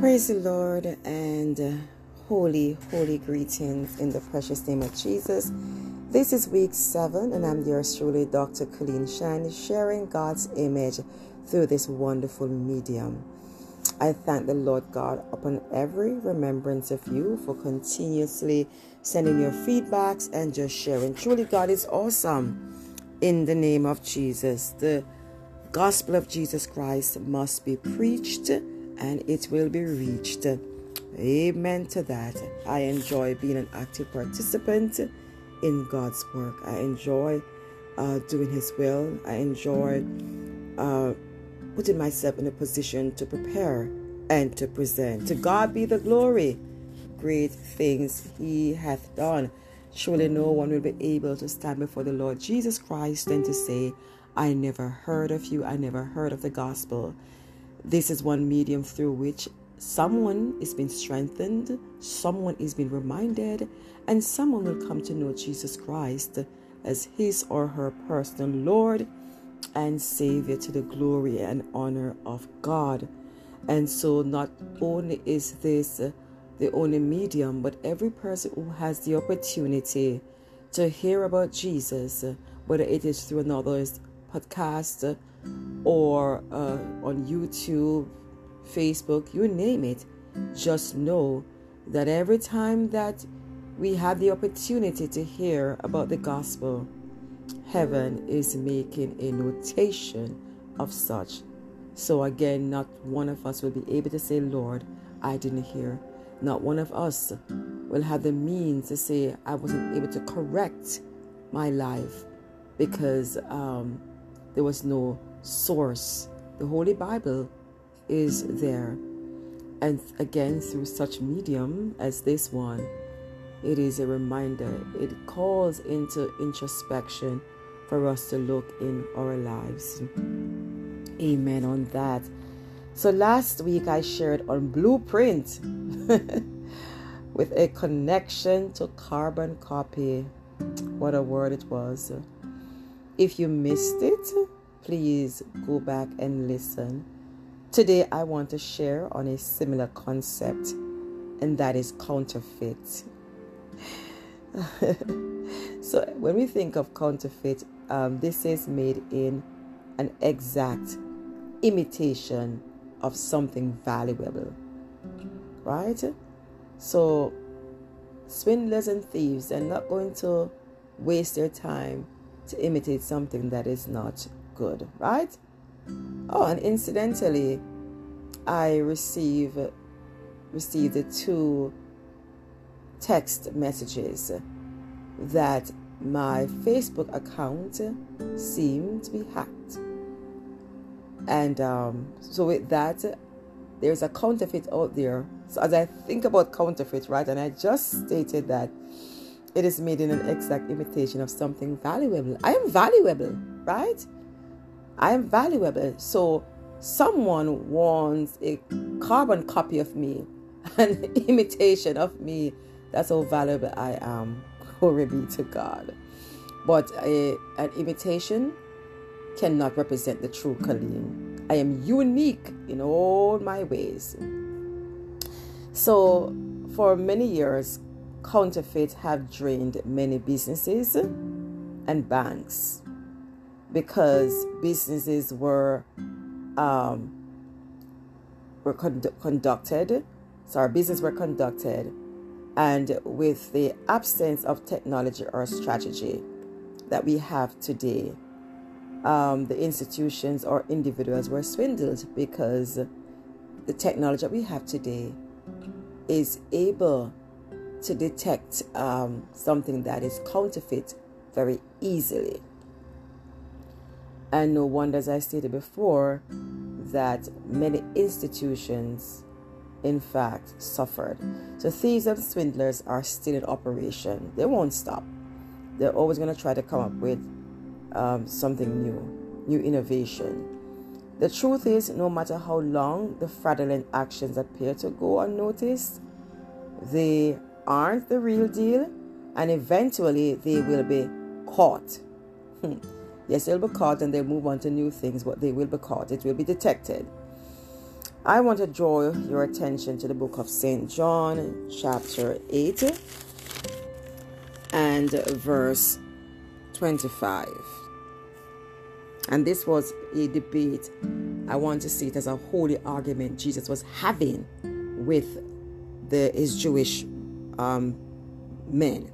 Praise the Lord and holy, holy greetings in the precious name of Jesus. This is week seven, and I'm yours truly, Dr. Colleen Shan, sharing God's image through this wonderful medium. I thank the Lord God upon every remembrance of you for continuously sending your feedbacks and just sharing. Truly, God is awesome in the name of Jesus. The gospel of Jesus Christ must be preached and it will be reached. Amen to that. I enjoy being an active participant in God's work. I enjoy uh, doing His will. I enjoy uh, putting myself in a position to prepare and to present. To God be the glory. Great things He hath done. Surely no one will be able to stand before the Lord Jesus Christ and to say, I never heard of you, I never heard of the gospel. This is one medium through which someone is being strengthened, someone is being reminded, and someone will come to know Jesus Christ as his or her personal Lord and Savior to the glory and honor of God. And so, not only is this the only medium, but every person who has the opportunity to hear about Jesus, whether it is through another podcast or uh, on YouTube, Facebook, you name it, just know that every time that we have the opportunity to hear about the gospel, heaven is making a notation of such. So again, not one of us will be able to say, Lord, I didn't hear. Not one of us will have the means to say, I wasn't able to correct my life because um, there was no source. The Holy Bible is there. And again, through such medium as this one, it is a reminder. It calls into introspection for us to look in our lives. Amen on that. So last week I shared on blueprint with a connection to carbon copy. What a word it was. If you missed it, please go back and listen. Today, I want to share on a similar concept, and that is counterfeit. so, when we think of counterfeit, um, this is made in an exact imitation of something valuable, right? So, swindlers and thieves are not going to waste their time to imitate something that is not good, right? Oh, and incidentally, I receive received two text messages that my Facebook account seemed to be hacked. And um, so with that, there's a counterfeit out there. So as I think about counterfeit, right, and I just stated that it is made in an exact imitation of something valuable. I am valuable, right? I am valuable. So someone wants a carbon copy of me, an imitation of me. That's how valuable I am. Glory be to God. But a, an imitation cannot represent the true Colleen. I am unique in all my ways. So, for many years, counterfeit have drained many businesses and banks because businesses were um, were con- conducted so our business were conducted and with the absence of technology or strategy that we have today um, the institutions or individuals were swindled because the technology that we have today is able to detect um, something that is counterfeit very easily. And no wonder, as I stated before, that many institutions, in fact, suffered. So thieves and swindlers are still in operation. They won't stop. They're always going to try to come up with um, something new, new innovation. The truth is, no matter how long the fraudulent actions appear to go unnoticed, they aren't the real deal, and eventually they will be caught. Yes, they'll be caught and they'll move on to new things, but they will be caught. It will be detected. I want to draw your attention to the book of St. John, chapter 8, and verse 25. And this was a debate. I want to see it as a holy argument Jesus was having with the his Jewish um, men.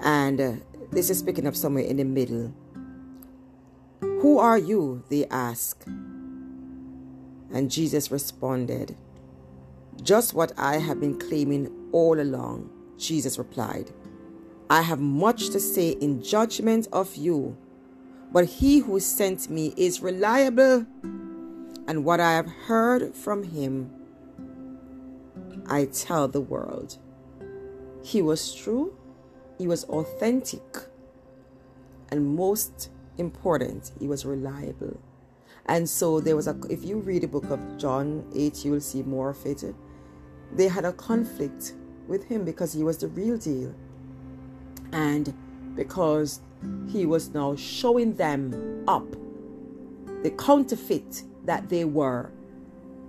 And uh, this is picking up somewhere in the middle. Who are you? They ask. And Jesus responded, Just what I have been claiming all along. Jesus replied, I have much to say in judgment of you, but he who sent me is reliable, and what I have heard from him, I tell the world. He was true, he was authentic, and most important, he was reliable. And so there was a, if you read the book of John 8, you will see more of it. They had a conflict with him because he was the real deal. And because he was now showing them up the counterfeit that they were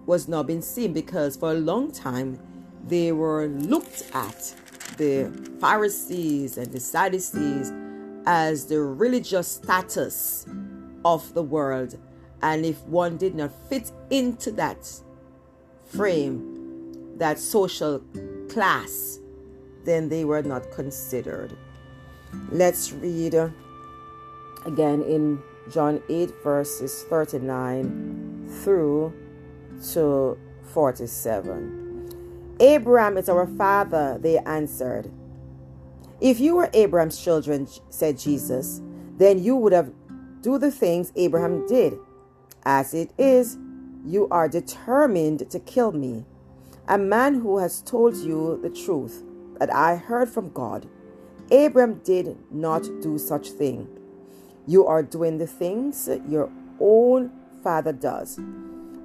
was not being seen because for a long time they were looked at the Pharisees and the Sadducees as the religious status of the world and if one did not fit into that frame, that social class, then they were not considered. Let's read uh, again in John 8, verses 39 through to 47. Abraham is our father, they answered. If you were Abraham's children, said Jesus, then you would have do the things Abraham did. As it is, you are determined to kill me, a man who has told you the truth that I heard from God. Abraham did not do such thing. You are doing the things your own father does.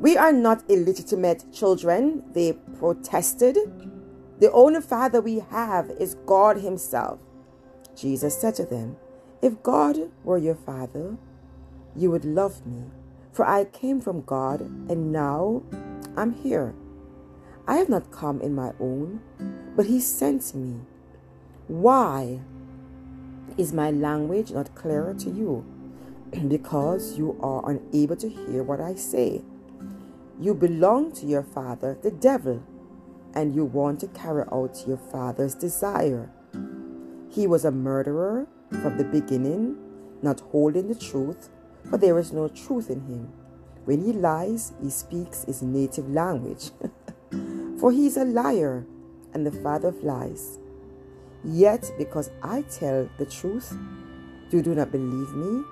We are not illegitimate children, they protested. The only father we have is God Himself. Jesus said to them, If God were your father, you would love me for I came from God, and now I'm here. I have not come in my own, but He sent me. Why is my language not clearer to you? because you are unable to hear what I say. You belong to your father, the devil, and you want to carry out your father's desire. He was a murderer from the beginning, not holding the truth for there is no truth in him. When he lies, he speaks his native language. for he is a liar and the father of lies. Yet, because I tell the truth, you do not believe me?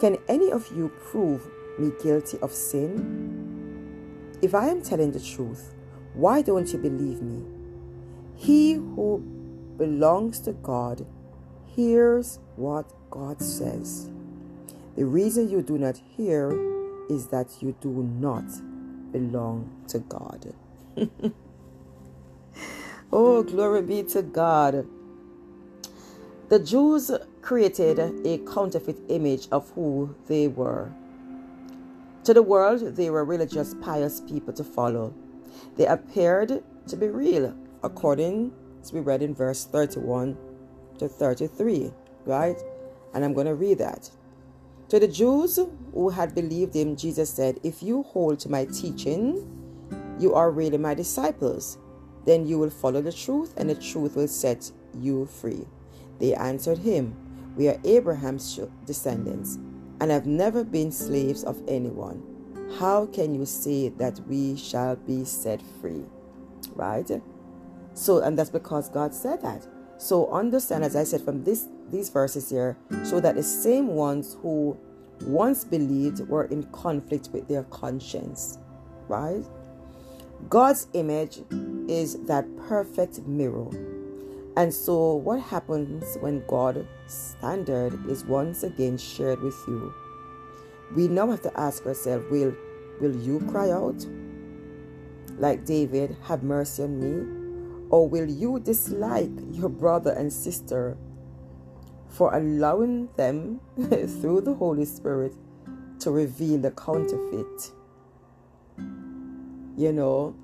Can any of you prove me guilty of sin? If I am telling the truth, why don't you believe me? He who belongs to God hears what God says. The reason you do not hear is that you do not belong to God. oh, glory be to God. The Jews created a counterfeit image of who they were. To the world, they were religious, pious people to follow. They appeared to be real, according to be read in verse 31 to 33, right? And I'm going to read that. To the Jews who had believed him, Jesus said, If you hold to my teaching, you are really my disciples. Then you will follow the truth, and the truth will set you free. They answered him, We are Abraham's descendants, and have never been slaves of anyone. How can you say that we shall be set free? Right? So, and that's because God said that. So understand, as I said from this these verses here, show that the same ones who once believed were in conflict with their conscience. Right? God's image is that perfect mirror. And so what happens when God's standard is once again shared with you? We now have to ask ourselves, will will you cry out? Like David, have mercy on me? Or will you dislike your brother and sister for allowing them through the Holy Spirit to reveal the counterfeit? You know,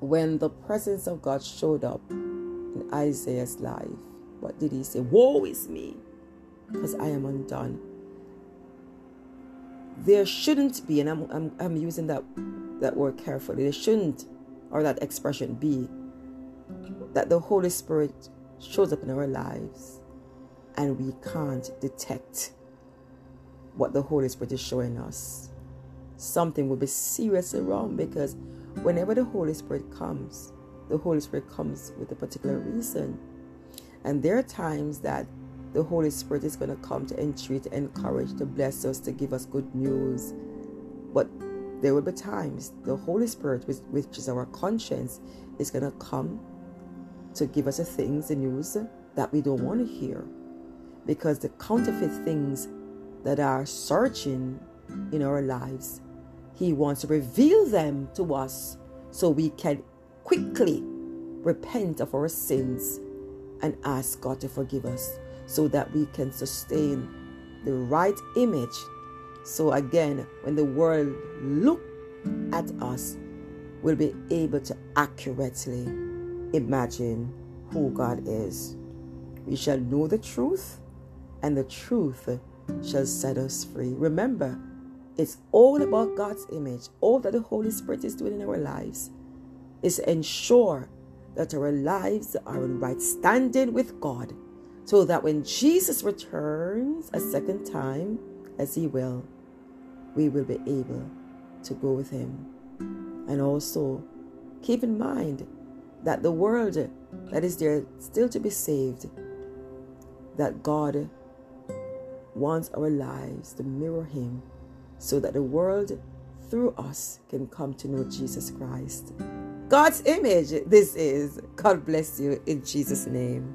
when the presence of God showed up in Isaiah's life, what did he say? Woe is me, because I am undone. There shouldn't be, and I'm, I'm, I'm using that, that word carefully, there shouldn't, or that expression be, that the Holy Spirit shows up in our lives and we can't detect what the Holy Spirit is showing us. Something will be seriously wrong because whenever the Holy Spirit comes, the Holy Spirit comes with a particular reason. And there are times that the Holy Spirit is going to come to entreat, to encourage, to bless us, to give us good news. But there will be times the Holy Spirit, which is our conscience, is going to come to give us the things, the news that we don't want to hear. Because the counterfeit things that are searching in our lives, He wants to reveal them to us so we can quickly repent of our sins and ask God to forgive us so that we can sustain the right image. So again, when the world look at us, we'll be able to accurately imagine who God is. We shall know the truth, and the truth shall set us free. Remember, it's all about God's image. All that the Holy Spirit is doing in our lives is ensure that our lives are in right standing with God, so that when Jesus returns a second time, as He will, we will be able to go with Him. And also, keep in mind that the world that is there still to be saved, that God wants our lives to mirror Him so that the world through us can come to know Jesus Christ. God's image, this is. God bless you in Jesus' name.